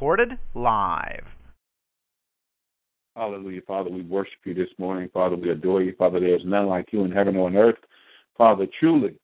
Recorded live. Hallelujah, Father. We worship you this morning. Father, we adore you. Father, there is none like you in heaven or on earth. Father, truly,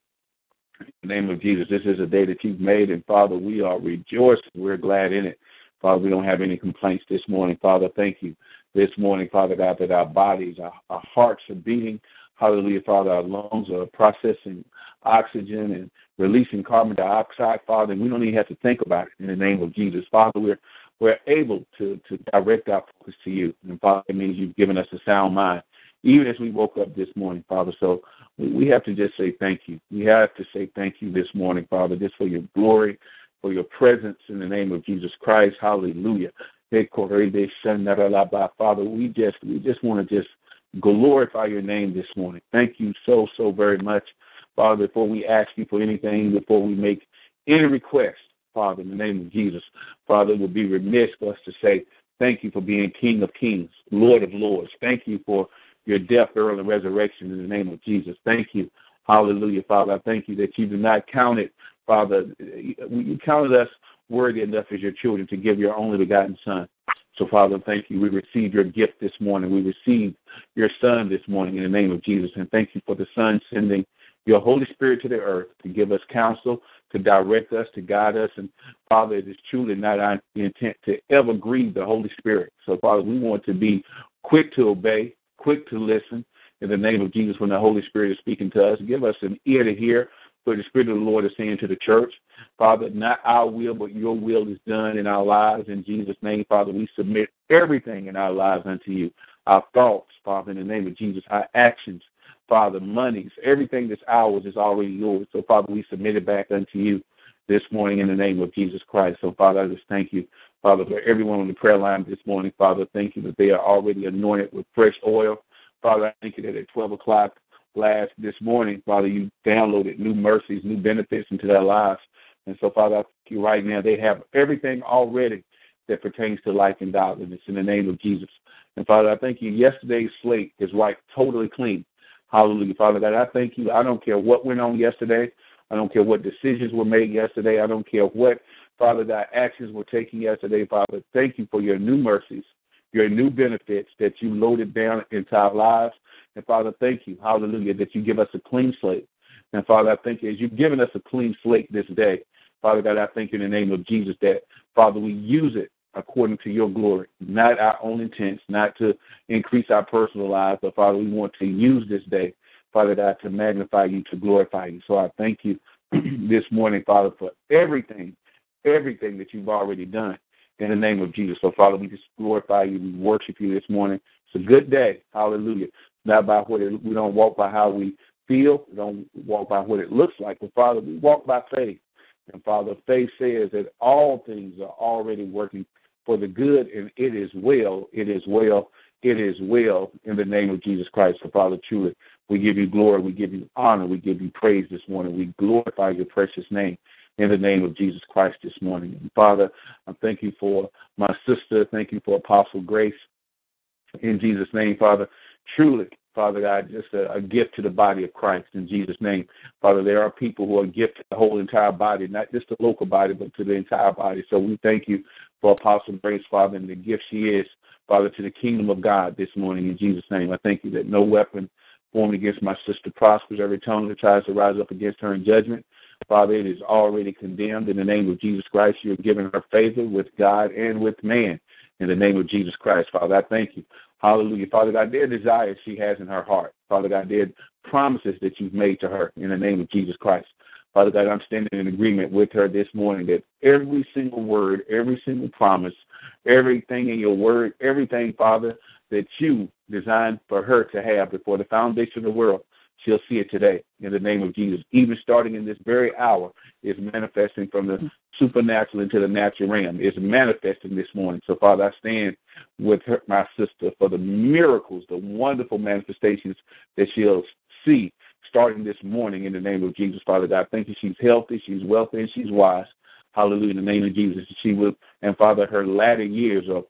in the name of Jesus, this is a day that you've made, and Father, we are rejoicing. We're glad in it. Father, we don't have any complaints this morning. Father, thank you this morning, Father God, that our bodies, our, our hearts are beating. Hallelujah, Father, our lungs are processing oxygen and releasing carbon dioxide, Father, and we don't even have to think about it in the name of Jesus. Father, we're we're able to, to direct our focus to you. And Father, it means you've given us a sound mind, even as we woke up this morning, Father. So we have to just say thank you. We have to say thank you this morning, Father, just for your glory, for your presence in the name of Jesus Christ. Hallelujah. Father, we just we just want to just glorify your name this morning. Thank you so, so very much. Father, before we ask you for anything, before we make any request, Father, in the name of Jesus, Father, it would be remiss for us to say thank you for being King of Kings, Lord of Lords. Thank you for your death, burial, and resurrection in the name of Jesus. Thank you. Hallelujah, Father. I thank you that you do not count it Father, you counted us worthy enough as your children to give your only begotten Son. So, Father, thank you. We received your gift this morning. We received your Son this morning in the name of Jesus. And thank you for the Son sending your Holy Spirit to the earth to give us counsel, to direct us, to guide us. And, Father, it is truly not our intent to ever grieve the Holy Spirit. So, Father, we want to be quick to obey, quick to listen in the name of Jesus when the Holy Spirit is speaking to us. Give us an ear to hear what the Spirit of the Lord is saying to the church. Father, not our will, but your will is done in our lives. In Jesus' name, Father, we submit everything in our lives unto you. Our thoughts, Father, in the name of Jesus, our actions, Father, monies, everything that's ours is already yours. So, Father, we submit it back unto you this morning in the name of Jesus Christ. So, Father, I just thank you, Father, for everyone on the prayer line this morning. Father, thank you that they are already anointed with fresh oil. Father, I thank you that at 12 o'clock last this morning, Father, you downloaded new mercies, new benefits into their lives. And so, Father, I thank you right now. They have everything already that pertains to life and godliness in the name of Jesus. And Father, I thank you. Yesterday's slate is wiped totally clean. Hallelujah. Father God, I thank you. I don't care what went on yesterday. I don't care what decisions were made yesterday. I don't care what, Father, God, actions were taken yesterday. Father, thank you for your new mercies, your new benefits that you loaded down into our lives. And Father, thank you, hallelujah, that you give us a clean slate. And Father, I thank you as you've given us a clean slate this day. Father God, I thank you in the name of Jesus that, Father, we use it according to your glory, not our own intents, not to increase our personal lives, but Father, we want to use this day, Father God, to magnify you, to glorify you. So I thank you this morning, Father, for everything, everything that you've already done in the name of Jesus. So, Father, we just glorify you. We worship you this morning. It's a good day. Hallelujah not by what it, we don't walk by how we feel, we don't walk by what it looks like, but Father, we walk by faith. And Father, faith says that all things are already working for the good, and it is well, it is well, it is well in the name of Jesus Christ. So, Father, truly, we give you glory, we give you honor, we give you praise this morning. We glorify your precious name in the name of Jesus Christ this morning. And Father, I thank you for my sister. Thank you for Apostle Grace. In Jesus' name, Father, truly, Father God, just a, a, gift to the body of Christ in Jesus' name. Father, there are people who are gifted to the whole entire body, not just the local body, but to the entire body. So we thank you for Apostle Grace, Father, and the gift she is, Father, to the kingdom of God this morning in Jesus' name. I thank you that no weapon formed against my sister prospers. Every tongue that tries to rise up against her in judgment, Father, it is already condemned in the name of Jesus Christ. You're giving her favor with God and with man in the name of Jesus Christ, Father. I thank you Hallelujah. Father God, there desires she has in her heart. Father God, there promises that you've made to her in the name of Jesus Christ. Father God, I'm standing in agreement with her this morning that every single word, every single promise, everything in your word, everything, Father, that you designed for her to have before the foundation of the world, she'll see it today in the name of Jesus. Even starting in this very hour, is manifesting from the supernatural into the natural realm. It's manifesting this morning. So, Father, I stand with her, my sister for the miracles, the wonderful manifestations that she'll see starting this morning in the name of Jesus, Father God. Thank you. She's healthy, she's wealthy, and she's wise. Hallelujah. In the name of Jesus. She will, and Father, her latter years are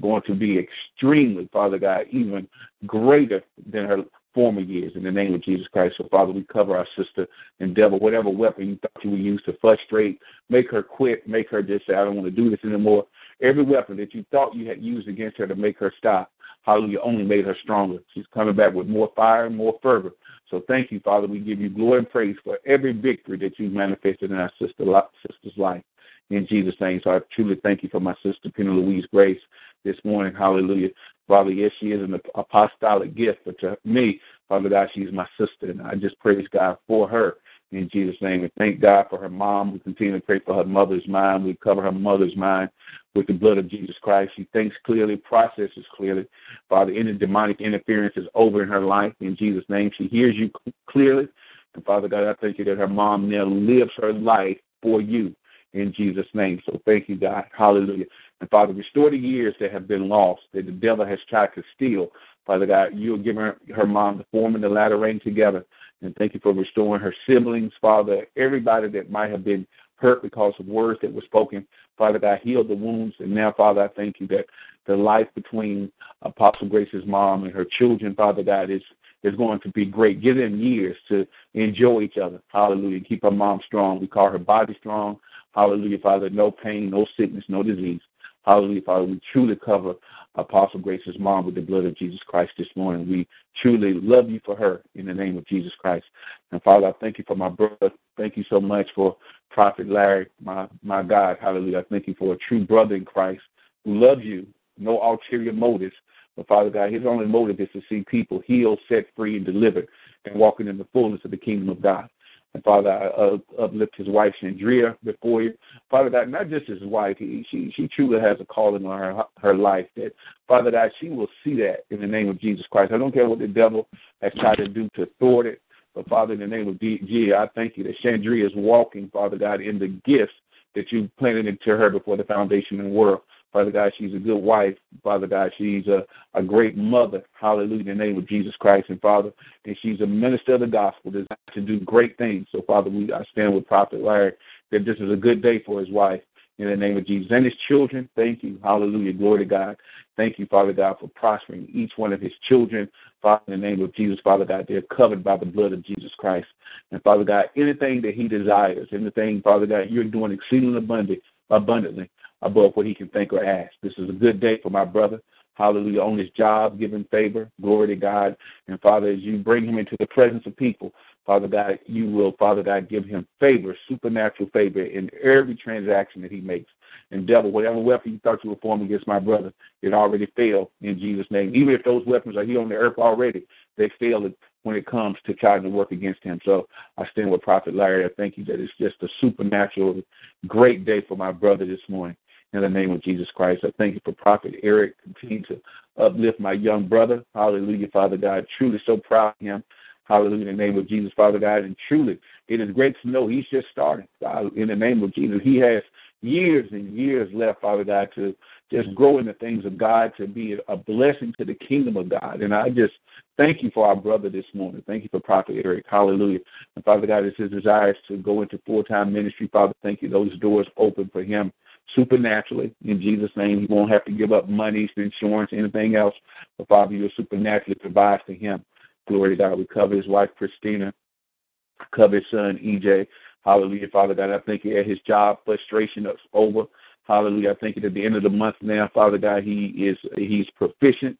going to be extremely, Father God, even greater than her former years in the name of Jesus Christ. So, Father, we cover our sister and devil, whatever weapon you thought you would use to frustrate, make her quit, make her just say, I don't want to do this anymore. Every weapon that you thought you had used against her to make her stop, hallelujah, only made her stronger. She's coming back with more fire and more fervor. So thank you, Father. We give you glory and praise for every victory that you've manifested in our sister, sister's life. In Jesus' name. So I truly thank you for my sister, Pina Louise Grace, this morning. Hallelujah. Father, yes, she is an apostolic gift, but to me, Father God, she's my sister, and I just praise God for her in Jesus' name. And thank God for her mom. We continue to pray for her mother's mind. We cover her mother's mind with the blood of Jesus Christ. She thinks clearly, processes clearly. Father, any demonic interference is over in her life in Jesus' name. She hears you clearly. And Father God, I thank you that her mom now lives her life for you in Jesus' name. So thank you, God. Hallelujah. And Father, restore the years that have been lost, that the devil has tried to steal. Father God, you'll give her, her mom the form and the latter rain together. And thank you for restoring her siblings, Father, everybody that might have been hurt because of words that were spoken. Father God, heal the wounds. And now, Father, I thank you that the life between Apostle Grace's mom and her children, Father God, is is going to be great. Give them years to enjoy each other. Hallelujah. Keep her mom strong. We call her body strong. Hallelujah, Father. No pain, no sickness, no disease. Hallelujah, Father. We truly cover Apostle Grace's mom with the blood of Jesus Christ this morning. We truly love you for her in the name of Jesus Christ. And Father, I thank you for my brother. Thank you so much for Prophet Larry, my my God. Hallelujah. I thank you for a true brother in Christ who loves you, no ulterior motives. But Father God, his only motive is to see people healed, set free, and delivered, and walking in the fullness of the kingdom of God. And Father, I uh, uplift his wife Chandria before you. Father God, not just his wife, he, she she truly has a calling on her her life. That Father God, she will see that in the name of Jesus Christ. I don't care what the devil has tried to do to thwart it, but Father, in the name of G, I thank you that Chandria is walking, Father God, in the gifts that you planted into her before the foundation of the world. Father God, she's a good wife. Father God, she's a, a great mother. Hallelujah. In the name of Jesus Christ. And Father, and she's a minister of the gospel designed to do great things. So, Father, we I stand with Prophet Larry that this is a good day for his wife in the name of Jesus. And his children, thank you. Hallelujah. Glory to God. Thank you, Father God, for prospering each one of his children. Father, in the name of Jesus, Father God, they're covered by the blood of Jesus Christ. And Father God, anything that he desires, anything, Father God, you're doing exceedingly abundant, abundantly above what he can think or ask. This is a good day for my brother. Hallelujah. On his job, give him favor. Glory to God. And Father, as you bring him into the presence of people, Father God, you will, Father God, give him favor, supernatural favor in every transaction that he makes. And devil, whatever weapon you thought you were forming against my brother, it already failed in Jesus' name. Even if those weapons are here on the earth already, they fail when it comes to trying to work against him. So I stand with Prophet Larry. I thank you that it's just a supernatural, great day for my brother this morning in the name of Jesus Christ. I thank you for Prophet Eric. Continue to uplift my young brother. Hallelujah, Father God. Truly so proud of him. Hallelujah, in the name of Jesus, Father God. And truly, it is great to know he's just starting. In the name of Jesus, he has years and years left, Father God, to just mm-hmm. grow in the things of God, to be a blessing to the kingdom of God. And I just thank you for our brother this morning. Thank you for Prophet Eric. Hallelujah. And Father God, it's his desires to go into full time ministry. Father, thank you. Those doors open for him supernaturally in Jesus' name. He won't have to give up money, insurance, anything else. But Father, you'll supernaturally provide for him. Glory to God. We cover his wife Christina, cover his son EJ. Hallelujah, Father God. I think at his job frustration is over. Hallelujah. I think at the end of the month now, Father God, he is he's proficient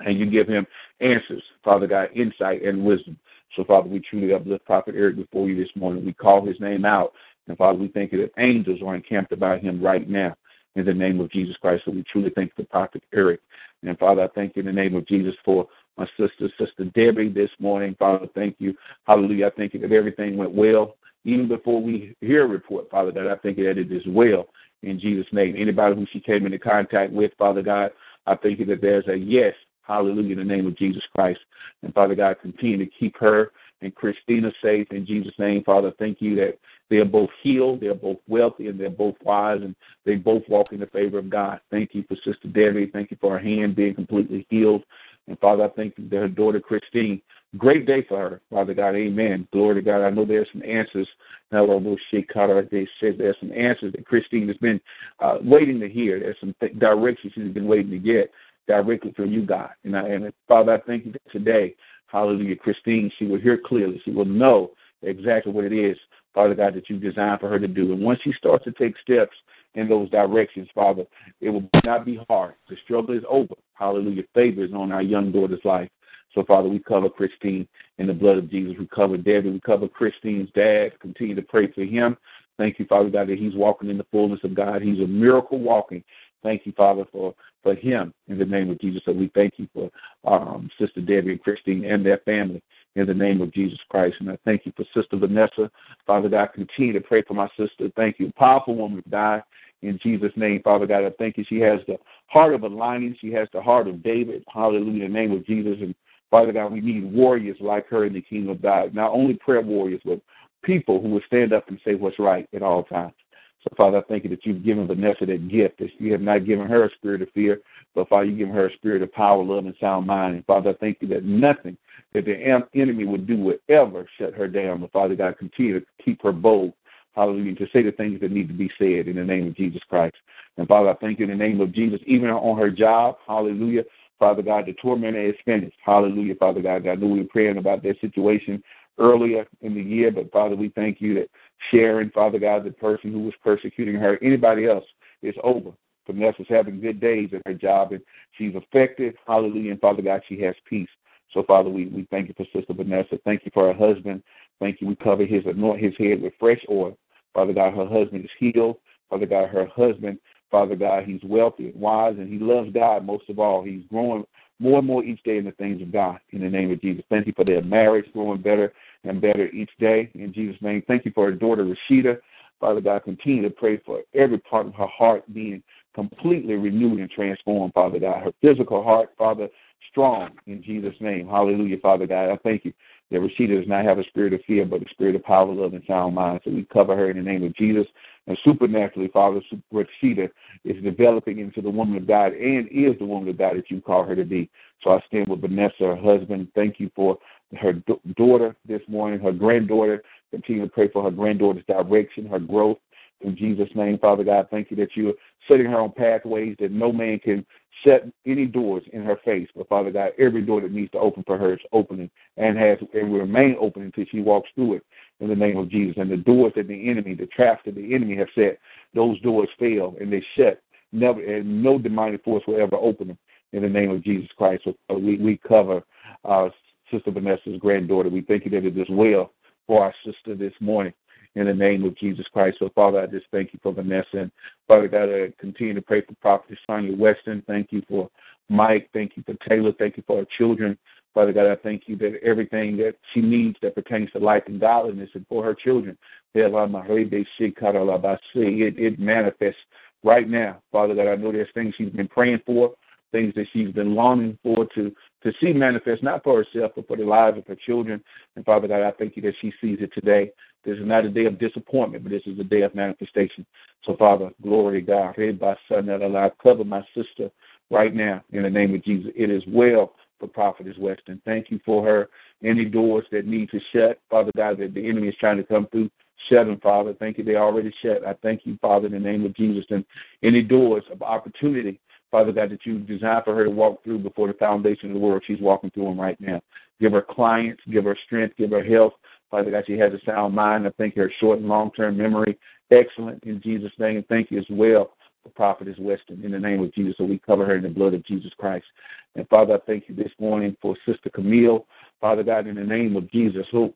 and you give him answers, Father God, insight and wisdom. So, Father, we truly uplift Prophet Eric before you this morning. We call his name out and Father, we thank you that angels are encamped about him right now in the name of Jesus Christ. So we truly thank the prophet Eric. And Father, I thank you in the name of Jesus for my sister, Sister Debbie, this morning. Father, thank you. Hallelujah. I thank you that everything went well. Even before we hear a report, Father, that I thank you that it is well in Jesus' name. Anybody who she came into contact with, Father God, I thank you that there's a yes Hallelujah in the name of Jesus Christ. And Father God, continue to keep her and Christina safe in Jesus' name. Father, thank you that they are both healed, they're both wealthy, and they're both wise, and they both walk in the favor of God. Thank you for Sister Debbie. Thank you for her hand being completely healed. And Father, I thank you that her daughter Christine, great day for her. Father God, amen. Glory to God. I know there's some answers. Now, although she caught her, they said there's some answers that Christine has been uh, waiting to hear. There's some th- directions she's been waiting to get directly from you, God. And, I, and Father, I thank you that today, hallelujah, Christine, she will hear clearly. She will know exactly what it is, Father God, that you designed for her to do. And once she starts to take steps in those directions, Father, it will not be hard. The struggle is over. Hallelujah. Favor is on our young daughter's life. So, Father, we cover Christine in the blood of Jesus. We cover Debbie. We cover Christine's dad. Continue to pray for him. Thank you, Father God, that he's walking in the fullness of God. He's a miracle walking. Thank you, Father, for, for him in the name of Jesus. So we thank you for um, Sister Debbie and Christine and their family in the name of Jesus Christ. And I thank you for Sister Vanessa. Father God, continue to pray for my sister. Thank you. Powerful woman of God in Jesus' name, Father God. I thank you. She has the heart of a lion. She has the heart of David. Hallelujah. In the name of Jesus. And Father God, we need warriors like her in the kingdom of God. Not only prayer warriors, but people who will stand up and say what's right at all times. So, Father, I thank you that you've given Vanessa that gift, that you have not given her a spirit of fear, but, Father, you've given her a spirit of power, love, and sound mind. And, Father, I thank you that nothing that the enemy would do whatever shut her down. But, Father God, continue to keep her bold, hallelujah, to say the things that need to be said in the name of Jesus Christ. And, Father, I thank you in the name of Jesus, even on her job, hallelujah. Father God, the tormentor is finished. Hallelujah, Father God. I know we were praying about that situation earlier in the year, but Father, we thank you that Sharon, Father God, the person who was persecuting her, anybody else, is over. Vanessa's having good days at her job and she's effective. Hallelujah. And Father God, she has peace. So, Father, we, we thank you for Sister Vanessa. Thank you for her husband. Thank you. We cover his anoint his head with fresh oil. Father God, her husband is healed. Father God, her husband, Father God, he's wealthy and wise and he loves God most of all. He's growing more and more each day in the things of God. In the name of Jesus. Thank you for their marriage growing better and better each day. In Jesus' name, thank you for her daughter Rashida. Father God, continue to pray for every part of her heart being completely renewed and transformed, Father God. Her physical heart, Father, strong in Jesus' name. Hallelujah, Father God. I thank you that Rashida does not have a spirit of fear, but a spirit of power, love, and sound mind. So we cover her in the name of Jesus. And supernaturally, Father, Rashida is developing into the woman of God and is the woman of God that you call her to be. So I stand with Vanessa, her husband. Thank you for her daughter this morning, her granddaughter. Continue to pray for her granddaughter's direction, her growth. In Jesus' name, Father God, thank you that you're setting her on pathways that no man can shut any doors in her face. But Father God, every door that needs to open for her is opening and has and will remain open until she walks through it in the name of Jesus. And the doors that the enemy, the traps that the enemy have set, those doors fail and they shut. Never and no demonic force will ever open them in the name of Jesus Christ. So we, we cover uh, Sister Vanessa's granddaughter. We thank you that it is well for our sister this morning in the name of Jesus Christ. So, Father, I just thank you for Vanessa. And, Father God, I continue to pray for Prophet Sonia Weston. Thank you for Mike. Thank you for Taylor. Thank you for our children. Father God, I thank you that everything that she needs that pertains to life and godliness and for her children, it, it manifests right now. Father God, I know there's things she's been praying for, things that she's been longing for to to see manifest, not for herself, but for the lives of her children. And Father God, I thank you that she sees it today. This is not a day of disappointment, but this is a day of manifestation. So, Father, glory to God. Read my son that I cover my sister right now in the name of Jesus. It is well for Prophetess Weston. Thank you for her. Any doors that need to shut, Father God, that the enemy is trying to come through, shut them, Father. Thank you. They already shut. I thank you, Father, in the name of Jesus. And any doors of opportunity Father God, that you designed for her to walk through before the foundation of the world. She's walking through them right now. Give her clients, give her strength, give her health. Father God, she has a sound mind. I thank her short and long term memory. Excellent in Jesus' name. And thank you as well for Prophetess Weston in the name of Jesus. So we cover her in the blood of Jesus Christ. And Father, I thank you this morning for Sister Camille. Father God, in the name of Jesus. Oh,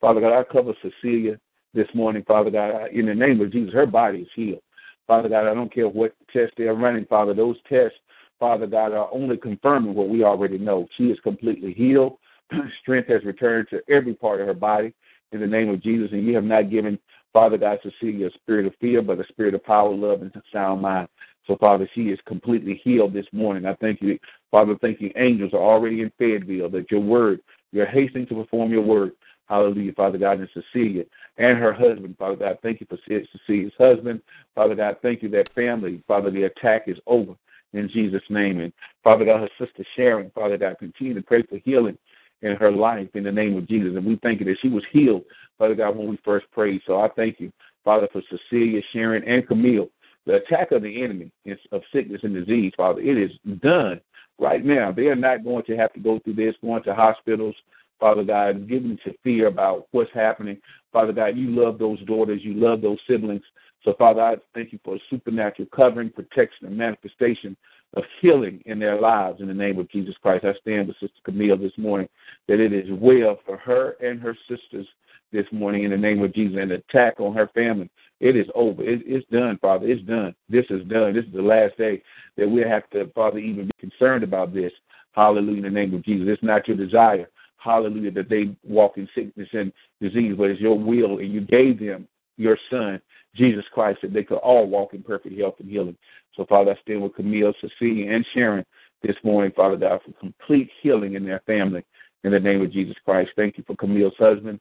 Father God, I cover Cecilia this morning, Father God. In the name of Jesus, her body is healed. Father God, I don't care what tests they're running, Father. Those tests, Father God, are only confirming what we already know. She is completely healed. Strength has returned to every part of her body in the name of Jesus. And you have not given, Father God, Cecilia a spirit of fear, but a spirit of power, love, and sound mind. So, Father, she is completely healed this morning. I thank you, Father, thank you. Angels are already in Fayetteville, that your word You're hastening to perform your word. Hallelujah, Father God, and Cecilia and her husband, Father God. Thank you for Cecilia's husband. Father God, thank you that family, Father, the attack is over in Jesus' name. And Father God, her sister Sharon, Father God, continue to pray for healing in her life in the name of Jesus. And we thank you that she was healed, Father God, when we first prayed. So I thank you, Father, for Cecilia, Sharon, and Camille. The attack of the enemy of sickness and disease, Father, it is done right now. They are not going to have to go through this, going to hospitals, Father God, giving to fear about what's happening. Father God, you love those daughters, you love those siblings. So, Father, I thank you for a supernatural covering, protection, and manifestation of healing in their lives in the name of Jesus Christ. I stand with Sister Camille this morning that it is well for her and her sisters this morning in the name of Jesus. An attack on her family, it is over. It, it's done, Father. It's done. This is done. This is the last day that we have to, Father, even be concerned about this. Hallelujah in the name of Jesus. It's not your desire hallelujah, that they walk in sickness and disease, but it's your will, and you gave them your son, Jesus Christ, that they could all walk in perfect health and healing. So, Father, I stand with Camille, Cecilia, and Sharon this morning, Father God, for complete healing in their family in the name of Jesus Christ. Thank you for Camille's husband.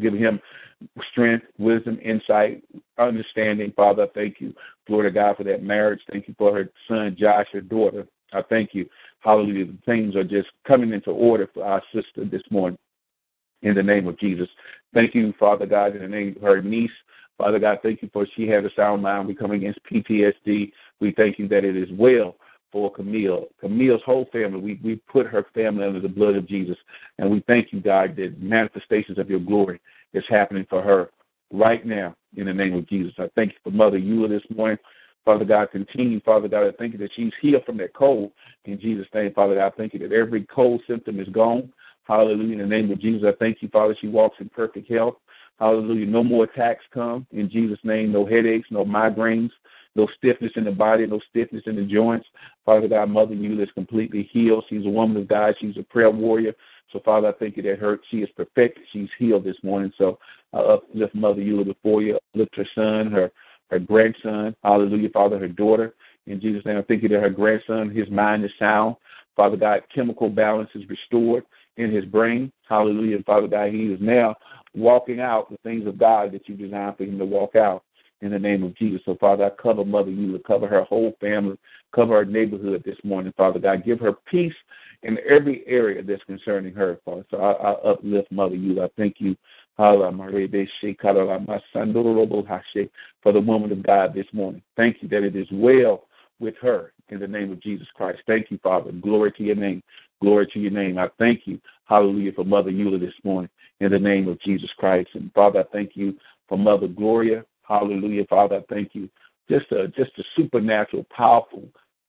Give him strength, wisdom, insight, understanding. Father, thank you, glory to God, for that marriage. Thank you for her son, Josh, her daughter. I thank you Hallelujah. Things are just coming into order for our sister this morning in the name of Jesus. Thank you, Father God, in the name of her niece. Father God, thank you for she has a sound mind. We come against PTSD. We thank you that it is well for Camille. Camille's whole family, we, we put her family under the blood of Jesus. And we thank you, God, that manifestations of your glory is happening for her right now in the name of Jesus. I thank you for Mother Eula this morning. Father God, continue, Father God, I thank you that she's healed from that cold. In Jesus' name, Father God, I thank you that every cold symptom is gone. Hallelujah. In the name of Jesus, I thank you, Father, she walks in perfect health. Hallelujah. No more attacks come. In Jesus' name, no headaches, no migraines, no stiffness in the body, no stiffness in the joints. Father God, Mother Eula is completely healed. She's a woman of God. She's a prayer warrior. So, Father, I thank you that her she is perfect. She's healed this morning. So, I uplift Mother Eula before you. Lift her son, her her grandson, hallelujah, Father, her daughter. In Jesus' name, I thank you that her grandson, his mind is sound. Father God, chemical balance is restored in his brain. Hallelujah. And Father God, he is now walking out the things of God that you designed for him to walk out in the name of Jesus. So, Father, I cover Mother Eula, cover her whole family, cover her neighborhood this morning, Father God. Give her peace in every area that's concerning her, Father. So I, I uplift Mother Eula. I thank you for the woman of God this morning. Thank you that it is well with her in the name of Jesus Christ. Thank you, Father. Glory to your name. Glory to your name. I thank you, hallelujah, for Mother Eula this morning in the name of Jesus Christ. And Father, I thank you for Mother Gloria. Hallelujah, Father. I thank you. Just a just a supernatural, powerful,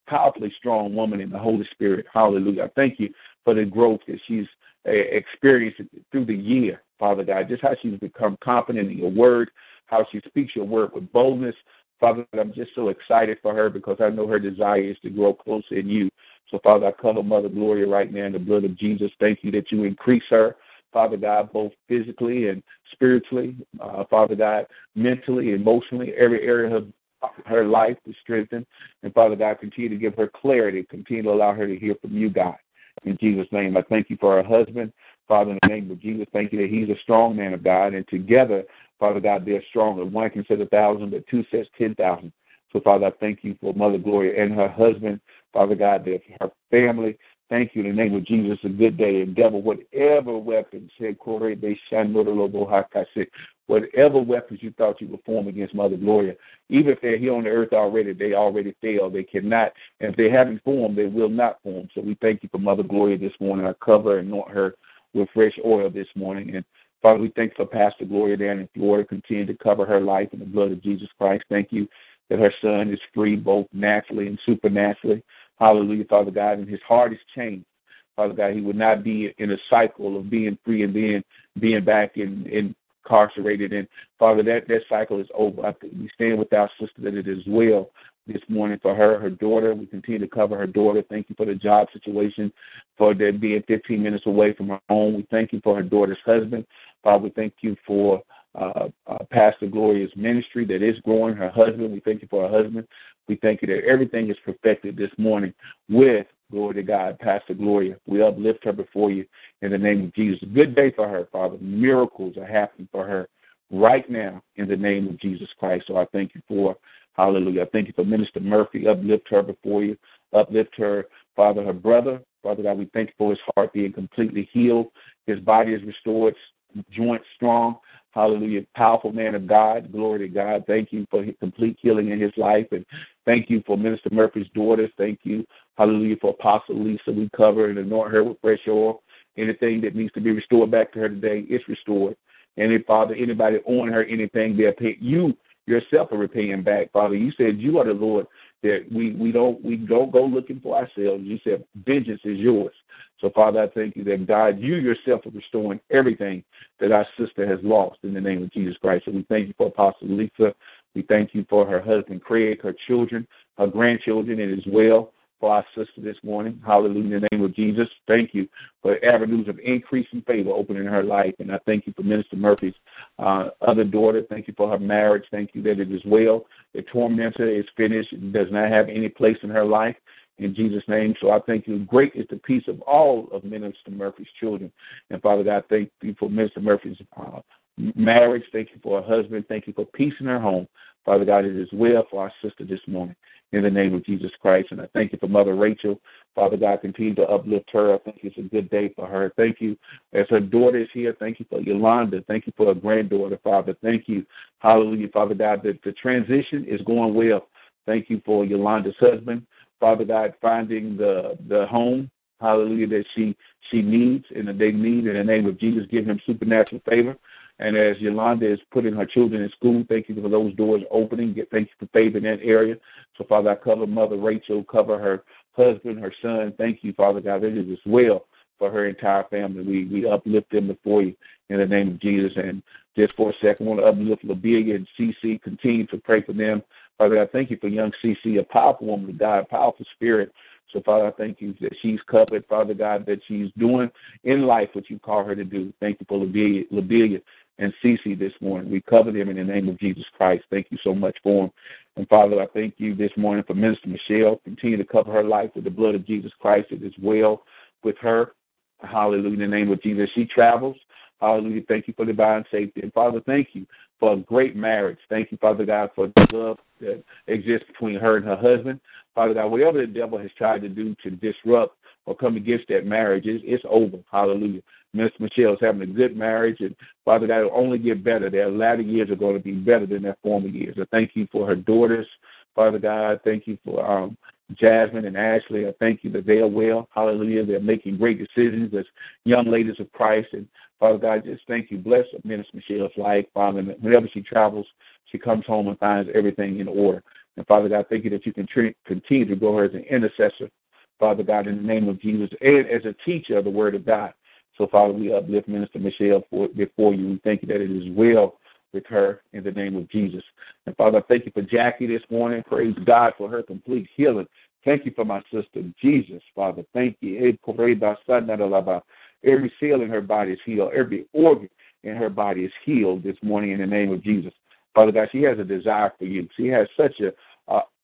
powerfully strong woman in the Holy Spirit. Hallelujah. I thank you for the growth that she's experienced through the year. Father God, just how she's become confident in your word, how she speaks your word with boldness. Father, I'm just so excited for her because I know her desire is to grow closer in you. So, Father, I cover Mother Gloria right now in the blood of Jesus. Thank you that you increase her, Father God, both physically and spiritually, uh, Father God, mentally, emotionally, every area of her life is strengthened. And Father God, continue to give her clarity, continue to allow her to hear from you, God. In Jesus' name, I thank you for her husband. Father, in the name of Jesus, thank you that he's a strong man of God, and together, Father God, they're stronger. One can say a thousand, but two says ten thousand. So, Father, I thank you for Mother Gloria and her husband, Father God, their, her family. Thank you in the name of Jesus. A good day. And devil, whatever weapons, whatever weapons you thought you would form against Mother Gloria, even if they're here on the earth already, they already failed. They cannot, and if they haven't formed, they will not form. So we thank you for Mother Gloria this morning. I cover and anoint her with fresh oil this morning. And Father, we thank for Pastor Gloria down in Florida. Continue to cover her life in the blood of Jesus Christ. Thank you that her son is free both naturally and supernaturally. Hallelujah, Father God. And his heart is changed. Father God, he would not be in a cycle of being free and then being back in, in incarcerated. And Father, that, that cycle is over. I, we stand with our sister that it is well this morning for her, her daughter. We continue to cover her daughter. Thank you for the job situation, for them being 15 minutes away from her home. We thank you for her daughter's husband. Father, we thank you for uh, uh, Pastor Gloria's ministry that is growing, her husband. We thank you for her husband. We thank you that everything is perfected this morning with Glory to God, Pastor Gloria. We uplift her before you in the name of Jesus. Good day for her, Father. Miracles are happening for her right now in the name of Jesus Christ. So I thank you for, hallelujah. I thank you for Minister Murphy. Uplift her before you. Uplift her, Father, her brother. Father God, we thank you for his heart being completely healed. His body is restored, joints strong. Hallelujah. Powerful man of God. Glory to God. Thank you for complete healing in his life. And thank you for Minister Murphy's daughters. Thank you. Hallelujah. For Apostle Lisa. We cover and anoint her with fresh oil. Anything that needs to be restored back to her today is restored. And if, Father, anybody owing her anything, they're paying you yourself are repaying back, Father. You said you are the Lord that we, we don't we don't go looking for ourselves. You said vengeance is yours. So Father, I thank you that God, you yourself are restoring everything that our sister has lost in the name of Jesus Christ. So we thank you for Apostle Lisa. We thank you for her husband Craig, her children, her grandchildren, and as well for our sister this morning. Hallelujah. In the name of Jesus. Thank you for avenues of increasing favor opening in her life. And I thank you for Minister Murphy's uh, other daughter. Thank you for her marriage. Thank you that it is well. The tormentor is finished. It does not have any place in her life. In Jesus' name. So I thank you. Great is the peace of all of Minister Murphy's children. And Father God, thank you for Minister Murphy's uh, marriage. Thank you for her husband. Thank you for peace in her home. Father God, it is well for our sister this morning in the name of Jesus Christ. And I thank you for Mother Rachel. Father God, continue to uplift her. I think it's a good day for her. Thank you. As her daughter is here, thank you for Yolanda. Thank you for her granddaughter, Father. Thank you. Hallelujah, Father God, that the transition is going well. Thank you for Yolanda's husband. Father God, finding the the home, hallelujah, that she she needs and that they need in the name of Jesus. Give him supernatural favor. And as Yolanda is putting her children in school, thank you for those doors opening. Thank you for favor in that area. So, Father, I cover Mother Rachel, cover her husband, her son. Thank you, Father God. It is as well for her entire family. We we uplift them before you in the name of Jesus. And just for a second, I want to uplift Labelia and CC. Continue to pray for them. Father, I thank you for young CC, a powerful woman of God, a powerful spirit. So, Father, I thank you that she's covered, Father God, that she's doing in life what you call her to do. Thank you for Labelia and Cece this morning. We cover them in the name of Jesus Christ. Thank you so much for them. And Father, I thank you this morning for Minister Michelle. Continue to cover her life with the blood of Jesus Christ. It is well with her. Hallelujah. In the name of Jesus. She travels. Hallelujah. Thank you for divine safety. And Father, thank you for a great marriage. Thank you, Father God, for the love that exists between her and her husband. Father God, whatever the devil has tried to do to disrupt or come against that marriage, it's, it's over. Hallelujah. Miss Michelle is having a good marriage, and Father God, will only get better. Their latter years are going to be better than their former years. I thank you for her daughters, Father God. Thank you for um, Jasmine and Ashley. I thank you that they are well. Hallelujah. They're making great decisions as young ladies of Christ. And Father God, just thank you. Bless Minister Michelle's life, Father. Whenever she travels, she comes home and finds everything in order. And Father God, thank you that you can continue to grow her as an intercessor, Father God, in the name of Jesus, and as a teacher of the Word of God. So, Father, we uplift Minister Michelle for, before you. We thank you that it is well with her in the name of Jesus. And Father, I thank you for Jackie this morning. Praise God for her complete healing. Thank you for my sister, Jesus, Father. Thank you. Eh, Every cell in her body is healed. Every organ in her body is healed this morning in the name of Jesus. Father God, she has a desire for you. She has such a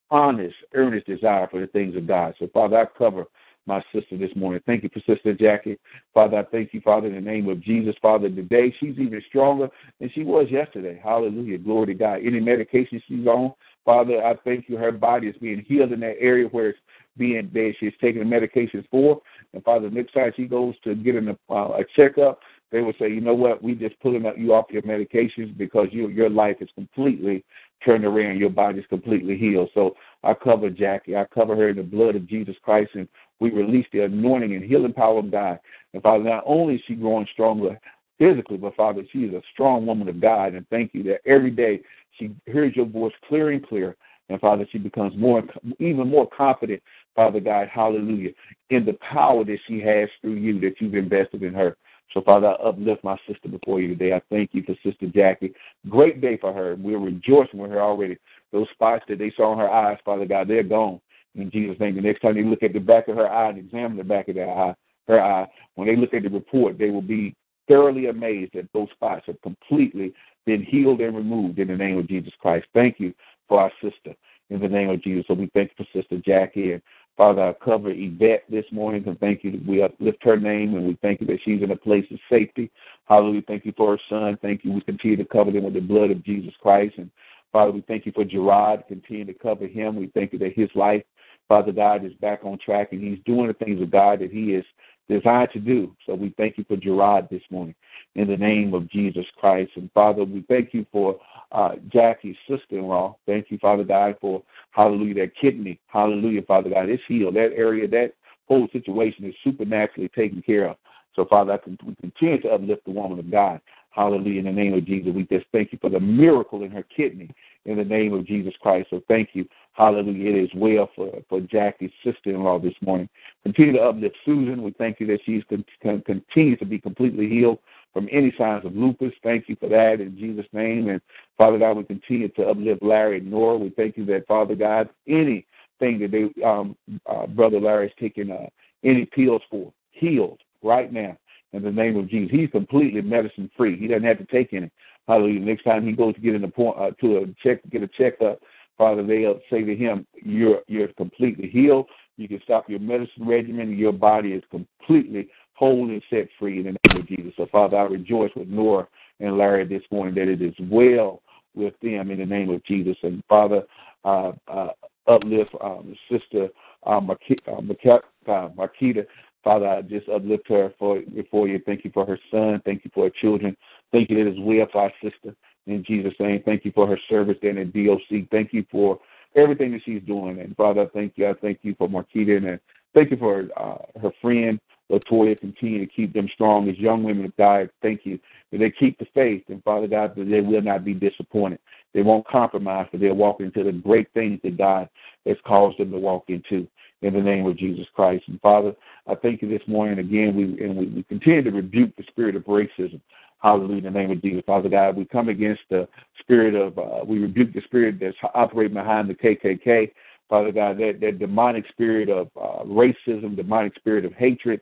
honest, earnest desire for the things of God. So, Father, I cover my sister this morning. Thank you for Sister Jackie. Father, I thank you, Father, in the name of Jesus. Father, today she's even stronger than she was yesterday. Hallelujah. Glory to God. Any medication she's on, Father, I thank you. Her body is being healed in that area where it's being there. She's taking the medications for. And Father, next time she goes to get a, uh, a checkup, they would say, you know what, we just pulling up you off your medications because you, your life is completely turned around. Your body's completely healed. So I cover Jackie. I cover her in the blood of Jesus Christ, and we release the anointing and healing power of God. And Father, not only is she growing stronger physically, but Father, she is a strong woman of God. And thank you that every day she hears your voice clear and clear. And Father, she becomes more, even more confident, Father God, hallelujah, in the power that she has through you that you've invested in her. So, Father, I uplift my sister before you today. I thank you for Sister Jackie. Great day for her. We're rejoicing with her already. Those spots that they saw in her eyes, Father God, they're gone. In Jesus' name. The next time they look at the back of her eye and examine the back of their eye, her eye, when they look at the report, they will be thoroughly amazed that those spots have completely been healed and removed in the name of Jesus Christ. Thank you for our sister in the name of Jesus. So we thank you for Sister Jackie and Father, I cover Yvette this morning and thank you that we uplift her name and we thank you that she's in a place of safety. Hallelujah. Thank you for her son. Thank you. We continue to cover them with the blood of Jesus Christ. And Father, we thank you for Gerard. Continue to cover him. We thank you that his life, Father God, is back on track and he's doing the things of God that he is designed to do. So we thank you for Gerard this morning in the name of Jesus Christ. And Father, we thank you for uh, Jackie's sister in law. Thank you, Father God, for hallelujah, that kidney. Hallelujah, Father God. It's healed. That area, that whole situation is supernaturally taken care of. So, Father, I can, we continue to uplift the woman of God. Hallelujah. In the name of Jesus, we just thank you for the miracle in her kidney in the name of Jesus Christ. So thank you. Hallelujah. It is well for, for Jackie's sister in law this morning. Continue to uplift Susan. We thank you that she's con- con- continues to be completely healed from any signs of lupus. Thank you for that in Jesus' name. And Father God, we continue to uplift Larry and Nora. We thank you that, Father God, anything that they, um, uh, Brother taking uh, any pills for, healed right now in the name of Jesus. He's completely medicine free. He doesn't have to take any. Hallelujah. Next time he goes to get an appointment uh, to a check, get a checkup, Father, they'll say to him, "You're you're completely healed. You can stop your medicine regimen. Your body is completely whole and set free in the name of Jesus." So, Father, I rejoice with Nora and Larry this morning that it is well with them in the name of Jesus. And Father, uh, uh, uplift um, Sister uh, Marquita, uh, Marquita Father, I just uplift her for before you. Thank you for her son. Thank you for her children. Thank you that it's well for our sister. In Jesus' name, thank you for her service there in DOC. Thank you for everything that she's doing. And Father, I thank you. I thank you for Marquita and thank you for uh, her friend Latoya. Continue to keep them strong as young women of God. Thank you that they keep the faith. And Father God, that they will not be disappointed. They won't compromise, but they'll walk into the great things that God has caused them to walk into in the name of Jesus Christ. And Father, I thank you this morning again. We and we, we continue to rebuke the spirit of racism. Hallelujah, in the name of Jesus. Father God, we come against the spirit of, uh, we rebuke the spirit that's operating behind the KKK. Father God, that, that demonic spirit of uh, racism, demonic spirit of hatred,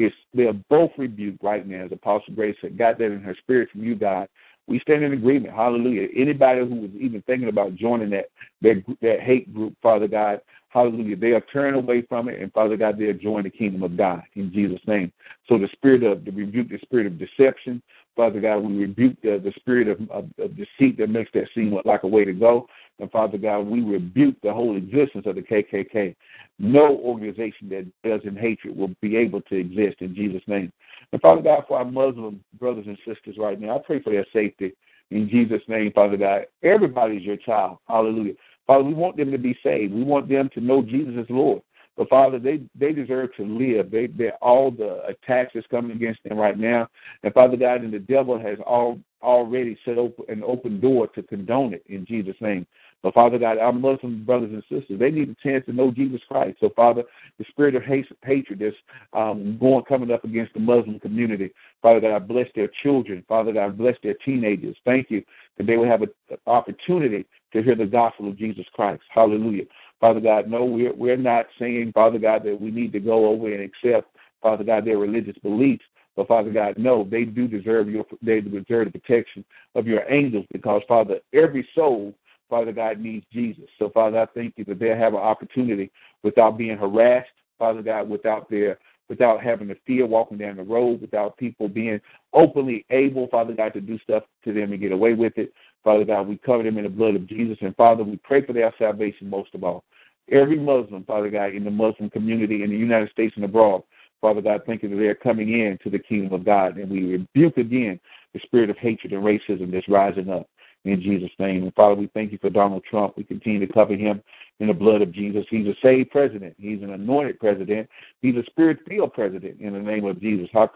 is they're both rebuked right now. As Apostle Grace said, got that in her spirit from you, God. We stand in agreement. Hallelujah. Anybody who was even thinking about joining that that, that hate group, Father God, Hallelujah. They are turning away from it, and Father God, they are joining the kingdom of God in Jesus' name. So the spirit of the rebuke, the spirit of deception, Father God, we rebuke the, the spirit of, of, of deceit that makes that seem like a way to go. And Father God, we rebuke the whole existence of the KKK. No organization that does in hatred will be able to exist in Jesus' name. And Father God, for our Muslim brothers and sisters right now, I pray for their safety in Jesus' name, Father God. Everybody's your child. Hallelujah. Father, we want them to be saved. We want them to know Jesus as Lord. But Father, they they deserve to live. They they all the attacks that's coming against them right now, and Father God, and the devil has all already set an open door to condone it in Jesus' name. But Father God, our Muslim brothers and sisters, they need a chance to know Jesus Christ. So Father, the spirit of hate, hatred that's um, going coming up against the Muslim community, Father God, I bless their children. Father God, bless their teenagers. Thank you that they will have an opportunity to hear the gospel of Jesus Christ. Hallelujah. Father God, no, we're, we're not saying, Father God, that we need to go over and accept, Father God, their religious beliefs. But Father God, no, they do deserve your they deserve the protection of your angels because Father, every soul, Father God, needs Jesus. So Father, I thank you that they'll have an opportunity without being harassed, Father God, without their without having to fear walking down the road, without people being openly able, Father God, to do stuff to them and get away with it. Father God, we cover them in the blood of Jesus. And Father, we pray for their salvation most of all. Every Muslim, Father God, in the Muslim community in the United States and abroad, Father God, thank you that they're coming in to the kingdom of God. And we rebuke again the spirit of hatred and racism that's rising up in Jesus' name. And Father, we thank you for Donald Trump. We continue to cover him in the blood of Jesus. He's a saved president. He's an anointed president. He's a spirit filled president in the name of Jesus. I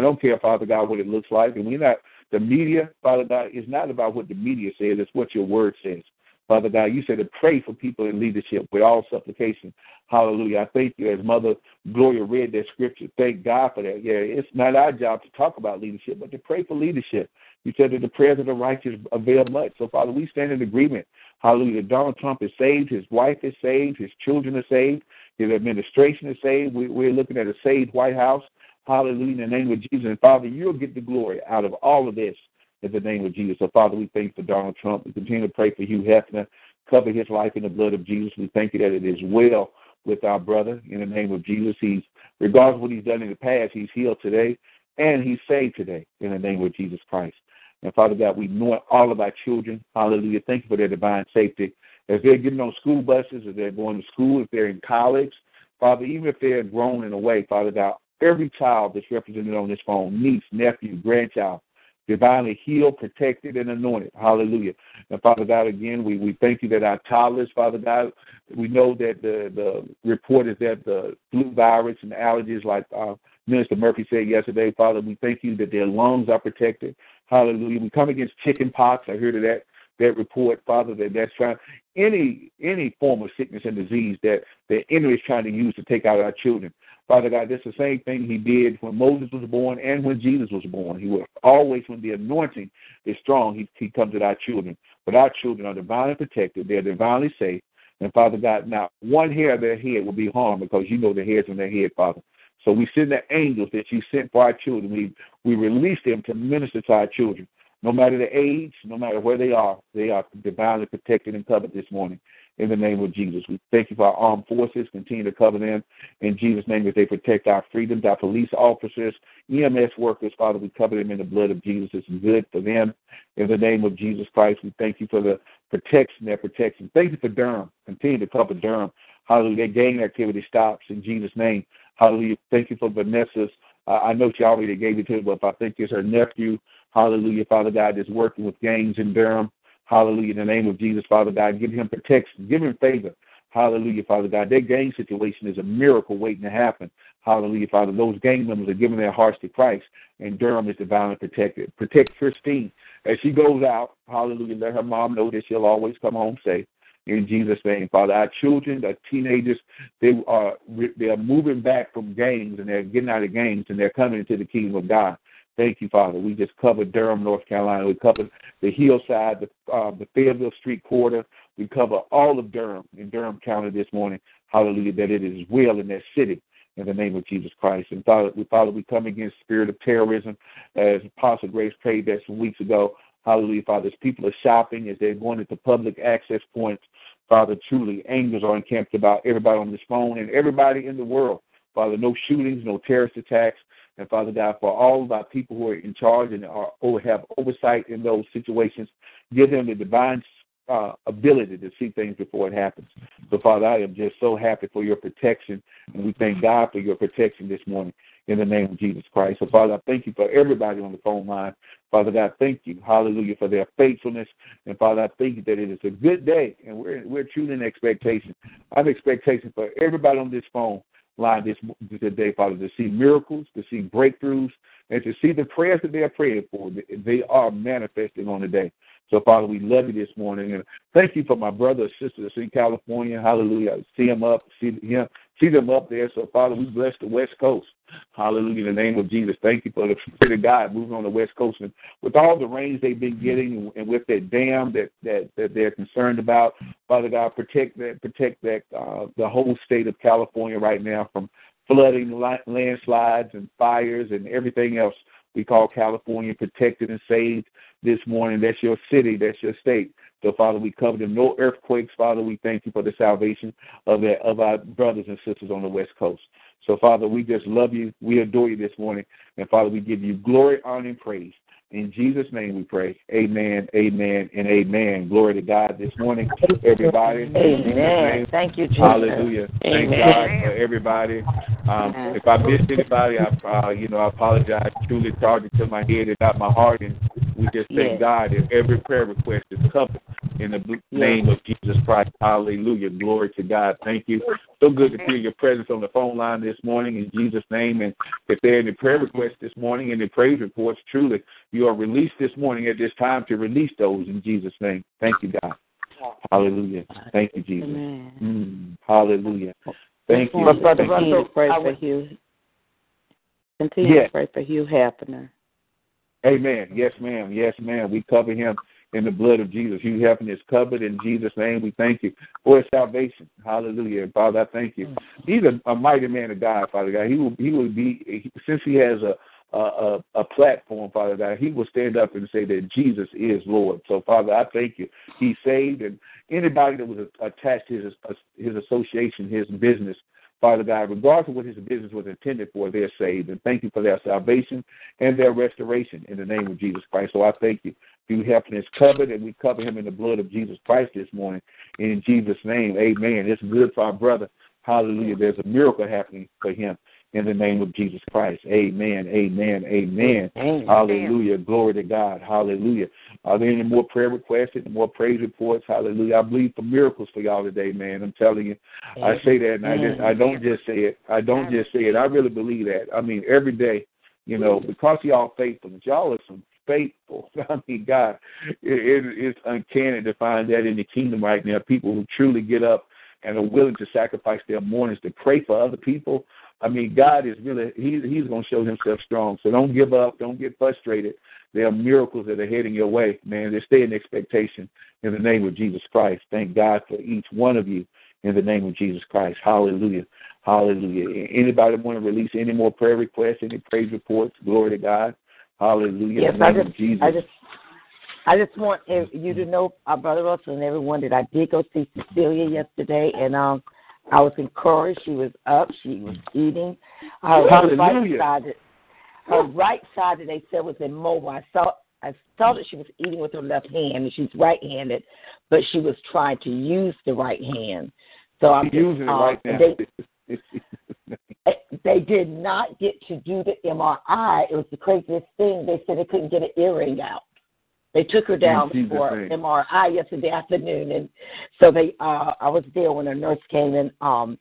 don't care, Father God, what it looks like. And we're not, the media, Father God, is not about what the media says, it's what your word says. Father God, you said to pray for people in leadership with all supplication. Hallelujah. I thank you as Mother Gloria read that scripture. Thank God for that. Yeah, it's not our job to talk about leadership, but to pray for leadership. You said that the prayers of the righteous avail much. So, Father, we stand in agreement. Hallelujah. Donald Trump is saved. His wife is saved. His children are saved. His administration is saved. We, we're looking at a saved White House. Hallelujah. In the name of Jesus. And Father, you'll get the glory out of all of this in the name of Jesus. So, Father, we thank for Donald Trump. We continue to pray for Hugh Hefner. cover his life in the blood of Jesus. We thank you that it is well with our brother in the name of Jesus. He's, regardless of what he's done in the past, he's healed today and he's saved today in the name of Jesus Christ. And Father God, we know all of our children. Hallelujah. Thank you for their divine safety. As they're getting on school buses, as they're going to school, if they're in college, Father, even if they're grown in a way, Father God, every child that's represented on this phone, niece, nephew, grandchild, divinely healed, protected, and anointed. Hallelujah. And Father God, again, we, we thank you that our toddlers, Father God, we know that the, the report is that the flu virus and allergies, like uh, Minister Murphy said yesterday, Father, we thank you that their lungs are protected. Hallelujah. We come against chicken pox. I heard of that that report, Father, that that's trying any any form of sickness and disease that the enemy is trying to use to take out our children. Father God, that's the same thing he did when Moses was born and when Jesus was born. He will always, when the anointing is strong, he, he comes at our children. But our children are divinely protected. They're divinely safe. And Father God, now one hair of their head will be harmed because you know the hairs on their head, Father. So we send the angels that you sent for our children. We we release them to minister to our children. No matter the age, no matter where they are, they are divinely protected and covered this morning in the name of Jesus. We thank you for our armed forces. Continue to cover them in Jesus' name as they protect our freedoms, our police officers, EMS workers. Father, we cover them in the blood of Jesus. It's good for them. In the name of Jesus Christ, we thank you for the protection, their protection. Thank you for Durham. Continue to cover Durham. Hallelujah. Their gang activity stops in Jesus' name. Hallelujah. Thank you for Vanessa's. Uh, I know she already gave it to her, but I think it's her nephew. Hallelujah, Father God, is working with gangs in Durham. Hallelujah. In the name of Jesus, Father God, give him protection, give him favor. Hallelujah, Father God. Their gang situation is a miracle waiting to happen. Hallelujah, Father. Those gang members are giving their hearts to Christ, and Durham is divinely protected. Protect Christine as she goes out. Hallelujah. Let her mom know that she'll always come home safe. In Jesus' name, Father, our children, our teenagers, they are they are moving back from gangs and they're getting out of gangs and they're coming into the kingdom of God. Thank you, Father. We just covered Durham, North Carolina. We covered the hillside, the, uh, the Fayetteville Street corridor. We cover all of Durham in Durham County this morning. Hallelujah, that it is well in that city in the name of Jesus Christ. And Father, we, Father, we come against spirit of terrorism, as Apostle Grace prayed that some weeks ago. Hallelujah, Father. As people are shopping, as they're going into public access points, Father, truly, angels are encamped about everybody on this phone and everybody in the world. Father, no shootings, no terrorist attacks. And Father God, for all of our people who are in charge and are have oversight in those situations, give them the divine uh, ability to see things before it happens. So, Father, I am just so happy for your protection, and we thank God for your protection this morning in the name of Jesus Christ. So, Father, I thank you for everybody on the phone line. Father God, thank you, hallelujah, for their faithfulness. And Father, I thank you that it is a good day, and we're, we're truly in expectation. I have expectation for everybody on this phone line this today, Father, to see miracles, to see breakthroughs, and to see the prayers that they are praying for. They are manifesting on the day. So, Father, we love you this morning. And thank you for my brother and sister that's in California. Hallelujah. See him up, see him, see them up there. So, Father, we bless the West Coast. Hallelujah. In the name of Jesus. Thank you for the Spirit of God moving on the West Coast. And with all the rains they've been getting and with that dam that, that, that they're concerned about, Father God, protect that, protect that, uh, the whole state of California right now from flooding, landslides, and fires and everything else we call California protected and saved this morning. That's your city. That's your state. So, Father, we cover them. No earthquakes. Father, we thank you for the salvation of, the, of our brothers and sisters on the West Coast. So, Father, we just love you. We adore you this morning. And, Father, we give you glory, honor, and praise. In Jesus' name we pray. Amen, amen, and amen. Glory to God this morning, everybody. Amen. Thank you, Jesus. Hallelujah. Amen. Thank God for everybody. Um, if I missed anybody, I, uh, you know, I apologize. Truly charged it to my head and not my heart. And we just thank Yes. God that every prayer request is covered in the name of Jesus Christ. Hallelujah. Glory to God. Thank you. So good to feel your presence on the phone line this morning in Jesus' name. And if there are any prayer requests this morning, and any praise reports, truly, you are released this morning at this time to release those in Jesus' name. Thank you, God. Hallelujah. Thank you, Jesus. Amen. Mm, hallelujah. Thank you. But Brother Thank you. Continue pray for would- Hugh. Continue Yes. to pray for Hugh Hefner. Amen. Yes, ma'am. Yes, ma'am. We cover him in the blood of Jesus. Hugh Hefner is covered in Jesus' name. We thank you for salvation. Hallelujah. Father, I thank you. He's a, a mighty man of God, Father God. He will he will be since he has a a, a platform, Father God, he will stand up and say that Jesus is Lord. So, Father, I thank you. He's saved, and anybody that was attached to his his association, his business, Father God, regardless of what his business was intended for, they're saved. And thank you for their salvation and their restoration in the name of Jesus Christ. So I thank you. You helping us covered, and we cover him in the blood of Jesus Christ this morning. In Jesus' name, amen. It's good for our brother. Hallelujah. There's a miracle happening for him in the name of Jesus Christ. Amen. Amen. Amen. amen. Hallelujah. Glory to God. Hallelujah. Are there any more prayer requests, any more praise reports? Hallelujah. I believe for miracles for y'all today, man. I'm telling you. Amen. I say that and I just I don't just say it. I don't just say it. I really believe that. I mean every day, you know, because y'all faithful. Y'all are some faithful. I mean, God, it, it, it's uncanny to find that in the kingdom right now. People who truly get up and are willing to sacrifice their mornings to pray for other people. I mean, God is really he, He's going to show Himself strong. So don't give up. Don't get frustrated. There are miracles that are heading your way, man. Just stay in expectation in the name of Jesus Christ. Thank God for each one of you in the name of Jesus Christ. Hallelujah. Hallelujah. Anybody want to release any more prayer requests, any praise reports? Glory to God. Hallelujah. Yes, I just, I just, I just want you to know, our brother Russell and everyone, that I did go see Cecilia yesterday, and um, I was encouraged. She was up. She was eating. Her Hallelujah. right side, her right side that they said was immobile. I saw. I saw that she was eating with her left hand, and she's right-handed, but she was trying to use the right hand. So I'm using uh, it right now. They, they did not get to do the MRI. It was the craziest thing. They said they couldn't get an earring out. They took her down for MRI yesterday afternoon, and so they. uh I was there when a nurse came in, um,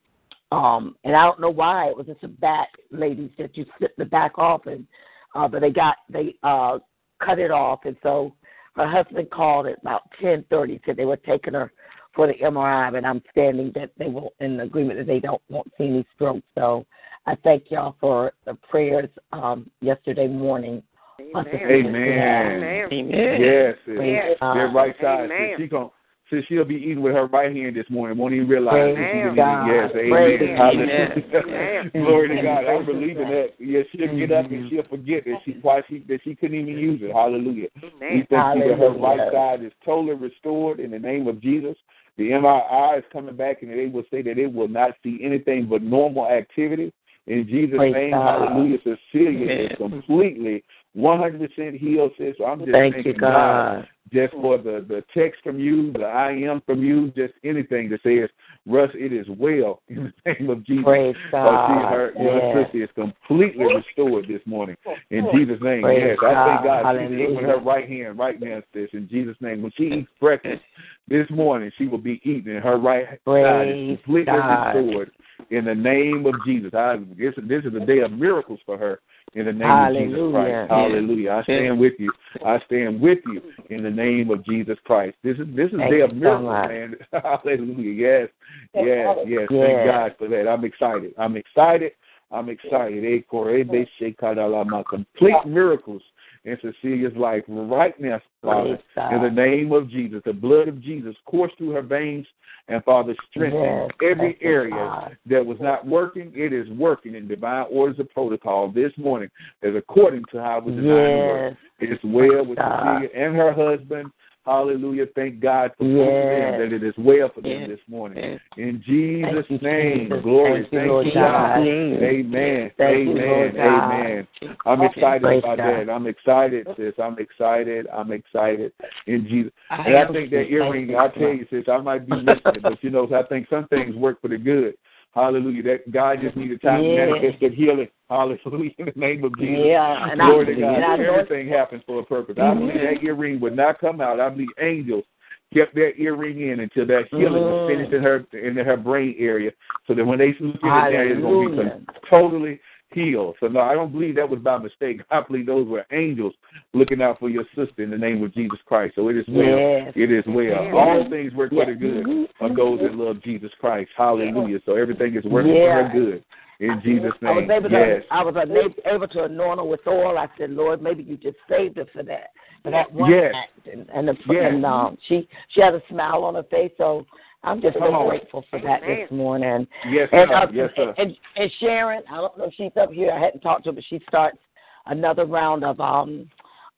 um, and I don't know why it was just a back ladies that you slip the back off, and uh, but they got they uh cut it off, and so her husband called at about ten thirty, said they were taking her for the MRI, and I'm standing that they will in agreement that they don't won't see any strokes. So I thank y'all for the prayers um, yesterday morning. Amen. Amen. Amen. Yes. yes. Their right side. Amen. She going so she'll be eating with her right hand this morning. Won't even realize Praise she's God. Yes, amen. Amen. Glory to God. I'm believing that. Yes, she'll get up and mm-hmm. she'll forget that she why she that she couldn't even use it. Hallelujah. Amen. We thank you that her right side is totally restored in the name of Jesus. The MRI is coming back, and they will say that it will not see anything but normal activity. In Jesus' Praise name, God. hallelujah. Cecilia is completely 100% healed, sis. So I'm just Thank thanking you, God. just for the, the text from you, the I am from you, just anything that says, Russ, it is well in the name of Jesus. Praise Uh, God. see, her, yes. your sister is completely restored this morning. In Jesus' name, Praise yes. I thank God. God she's with her right hand right now, sis. In Jesus' name. When she eats breakfast this morning, she will be eating. Her right side is completely God. restored in the name of Jesus. I, this, this is a day of miracles for her in the name of Jesus Hallelujah. Christ. Hallelujah. I stand with you. I stand with you in the name of Jesus Christ. This is this is Thank day of you so miracles, man. Hallelujah. Yes. Yes. Yes. Thank Yes. God for that. I'm excited. I'm excited. I'm excited. Kore, be, she, kadalama. Complete miracles in Cecilia's life right now, Father. Praise In the name of Jesus, the blood of Jesus course through her veins, and Father, strengthen Yes, every area God. that was not working. It is working in divine orders of protocol this morning, as according to how it was designed. Yes. It's well with God. Cecilia and her husband. Hallelujah. Thank God for Yes. them that it is well for them Yes. this morning. Yes. In Jesus' Thank name, Jesus. glory. Thank you, Lord you, God. Amen. Thank you, Amen. God. Amen. I'm excited Praise about God. that. I'm excited, sis. I'm excited. I'm excited in Jesus. I And I think that earring, I tell you, sis, I might be missing it, but you know, I think some things work for the good. Hallelujah. That God just needed time Yeah. to manifest that healing. Hallelujah. In the name of Jesus. Yeah, and Glory I, to God. and I Everything happens for a purpose. I believe that earring would not come out. I believe angels kept that earring in until that healing was Mm. finished in her in her brain area, so that when they look at it, it's going to be totally healed. So no, I don't believe that was by mistake. I believe those were angels looking out for your sister in the name of Jesus Christ. So it is well. Yes. It is well. Yes. All things work for the good of those that love Jesus Christ. Hallelujah. So everything is working for her good. In Jesus' I was name. able to Yes. I was able, able to anoint her with oil. I said, Lord, maybe you just saved her for that. For that one Yes. act. And and, the, Yes. and um she she had a smile on her face, so I'm just Come so on. grateful for that this morning. Yes, And, sir. uh, Yes, sir. and and Sharon, I don't know if she's up here. I hadn't talked to her, but she starts another round of um,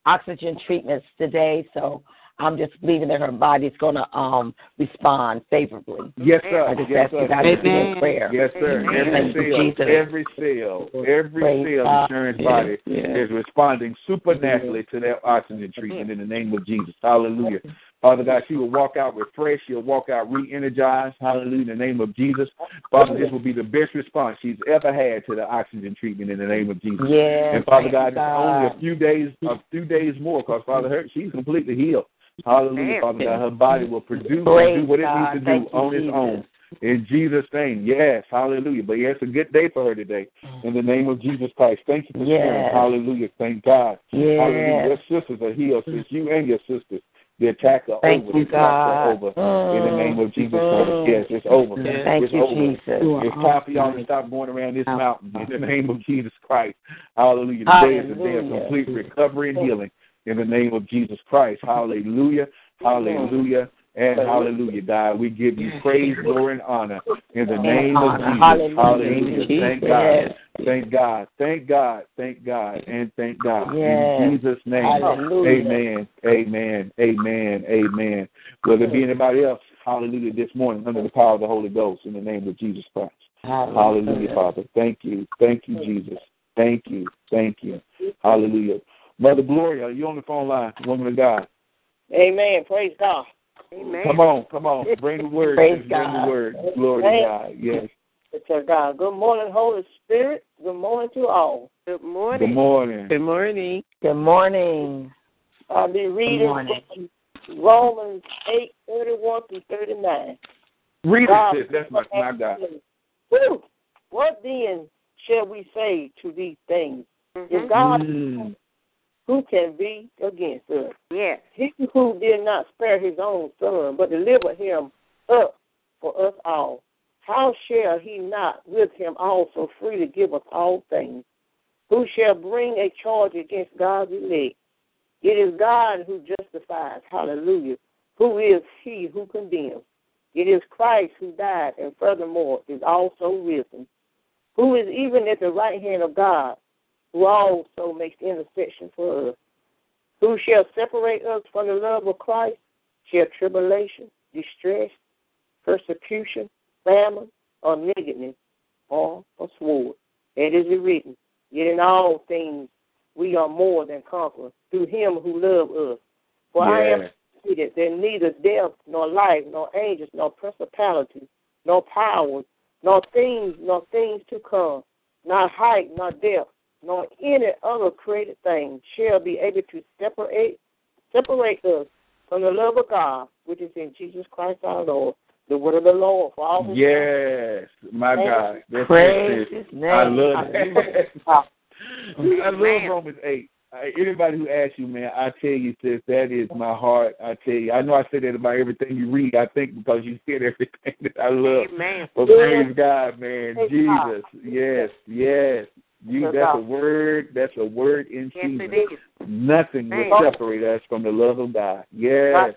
oxygen treatments today. So I'm just believing that her body's going to um, respond favorably. Yes, sir. I just yes, ask you guys to in prayer. Yes, sir. Every cell, every cell, every cell in Sharon's body is responding supernaturally to that oxygen treatment in the name of Jesus. Hallelujah. Father God, she will walk out refreshed. She'll walk out re-energized. Hallelujah. In the name of Jesus. Father, this will be the best response she's ever had to the oxygen treatment in the name of Jesus. Yes, and Father God, it's only a few days, a few days more, because Father, her, she's completely healed. Hallelujah, Father God. Her body will produce and do what it needs to do Thank on its own. In Jesus' name, yes, hallelujah. But yes, a good day for her today. In the name of Jesus Christ. Thank you for yes. sharing. Hallelujah. Thank God. Yes. Hallelujah. Your sisters are healed since you and your sisters. The attack are Thank over. You, the are over. In the name of Jesus Christ. Mm. Yes, it's over. Thank it's you, over. Jesus. It's time for y'all to stop going around this mountain. In the name of Jesus Christ. Hallelujah. Today is a day of complete recovery and healing. In the name of Jesus Christ. Hallelujah. Hallelujah. And hallelujah, God. We give you praise, glory, and honor in the name of Jesus. Hallelujah. hallelujah. Thank God. Thank God. Thank God. Thank God. And thank God. In Jesus' name. Hallelujah. Amen. Amen. Amen. Amen. Will there be anybody else? Hallelujah. This morning under the power of the Holy Ghost in the name of Jesus Christ. Hallelujah, hallelujah Father. Thank you. Thank you, Jesus. Thank you. Thank you. Hallelujah. Mother Gloria, are you on the phone line? Woman of God. Amen. Praise God. Amen. Come on, come on. Bring the word. Praise Bring God. the word. Glory Amen. to God. Yes. To God. Good morning, Holy Spirit. Good morning to all. Good morning. Good morning. Good morning. Good morning. I'll be reading Romans 8, 31 through 39. Read God, it, That's my, my God. Woo. What then shall we say to these things? Mm-hmm. If God mm who can be against us? Yes. He who did not spare his own son, but delivered him up for us all, how shall he not with him also freely give us all things? Who shall bring a charge against God's elect? It is God who justifies. Hallelujah. Who is he who condemns? It is Christ who died and furthermore is also risen, who is even at the right hand of God who also makes intercession for us. Who shall separate us from the love of Christ? Shall tribulation, distress, persecution, famine, or nakedness, or a sword? It is written, Yet in all things we are more than conquerors through him who loved us. For yeah. I am persuaded that neither death, nor life, nor angels, nor principalities, nor powers, nor things, nor things to come, not height, nor depth, nor any other created thing shall be able to separate separate us from the love of God, which is in Jesus Christ our Lord. The word of the Lord for all. Yes, my God. That's Praise His name. I love it. I love Romans eight. Anybody who asks you, man, I tell you, sis, that is my heart. I tell you, I know I say that about everything you read. I think because you said everything that I love. Amen. But praise God, man, Jesus, yes, yes, you, that's a word. That's a word in Jesus. Nothing will separate us from the love of God. Yes.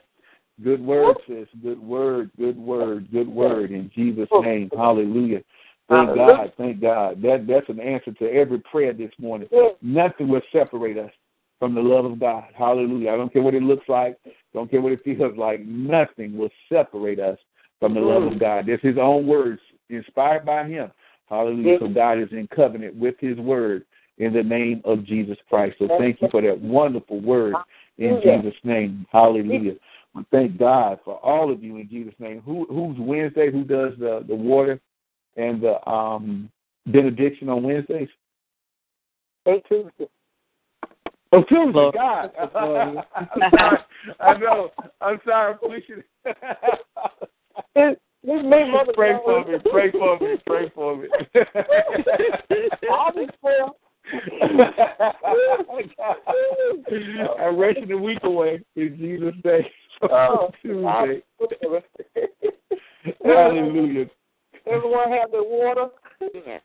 Good word, sis. Good word. Good word. Good word. In Jesus' name. Hallelujah. Thank God. Thank God. That that's an answer to every prayer this morning. Nothing will separate us from the love of God. Hallelujah. I don't care what it looks like. Don't care what it feels like. Nothing will separate us from the love of God. That's His own words, inspired by Him. Hallelujah. So God is in covenant with his word in the name of Jesus Christ. So thank you for that wonderful word in Jesus' name. Hallelujah. We thank God for all of you in Jesus' name. Who who's Wednesday? Who does the, the water and the um benediction on Wednesdays? Hey Tuesday. Oh, Tuesday, God. I know. I'm sorry, I'm pushing. This may mother pray for me, pray for me, pray for me. I'll be full. I'm rushing a week away in Jesus' name. Oh, Tuesday. Hallelujah. Everyone have their water? Yes.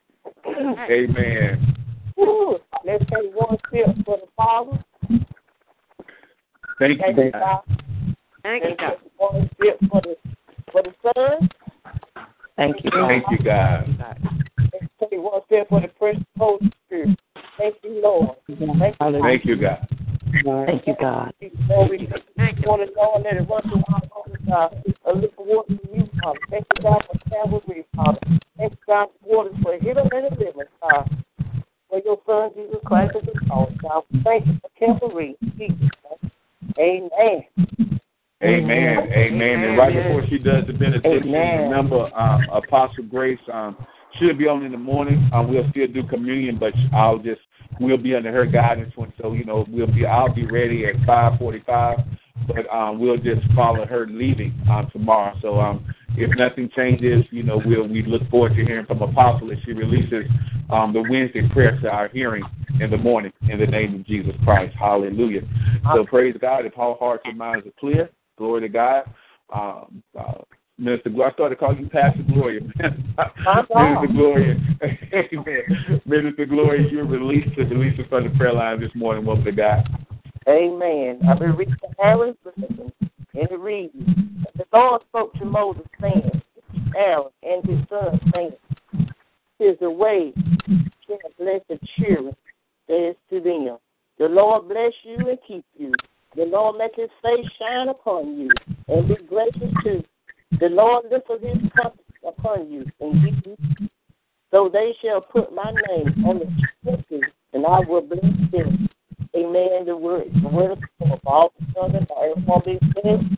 Amen. Ooh, let's take one step for the Father. Thank you, God. Thank you, God. One step for the for the Son. Thank you, God. Thank you, God. Let's take one step for the precious Holy Spirit. Thank you, Lord. Thank you, God. Thank you, God. Glory. Thank you. Want to go and let it run through our hearts, God. A little water from you, Father. Thank you, God, for Calvary, Father. Thank you, God, for water for healing and deliverance, God. For your Son, Jesus Christ, is the cause, God. Thank you for Calvary, Jesus. Amen. Amen. Amen. And right before she does the benediction, remember um, Apostle Grace um, should be on in the morning. Um, we'll still do communion, but I'll just we'll be under her guidance. When, so you know we'll be I'll be ready at five forty-five, but um, we'll just follow her leaving um, tomorrow. So um, if nothing changes, you know we'll we look forward to hearing from Apostle as she releases um, the Wednesday prayer to our hearing in the morning in the name of Jesus Christ. Hallelujah. So praise God. If all hearts and minds are clear, glory to God. Um, uh, Minister I started calling you Pastor Gloria. Minister Gloria. Amen. Minister Gloria, you're released to release us from the prayer line this morning, woman of God. Amen. I've been reading Aaron's and it reads, The Lord spoke to Moses, saying, Aaron and his son, saying, Here's the way to bless the children says to them. The Lord bless you and keep you. The Lord make his face shine upon you and be gracious to the Lord lift up his countenance upon you and give you, so they shall put my name on the scriptures, and I will bless them. Amen. The word, the word of all the children, everyone be blessed.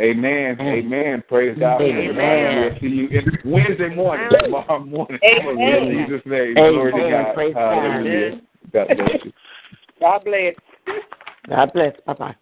Amen. Amen. Praise God. Amen. We'll see you Wednesday morning, tomorrow morning. Amen. In Jesus' name. Glory to God. Praise Hallelujah. God bless you. God bless. God bless. Bye bye.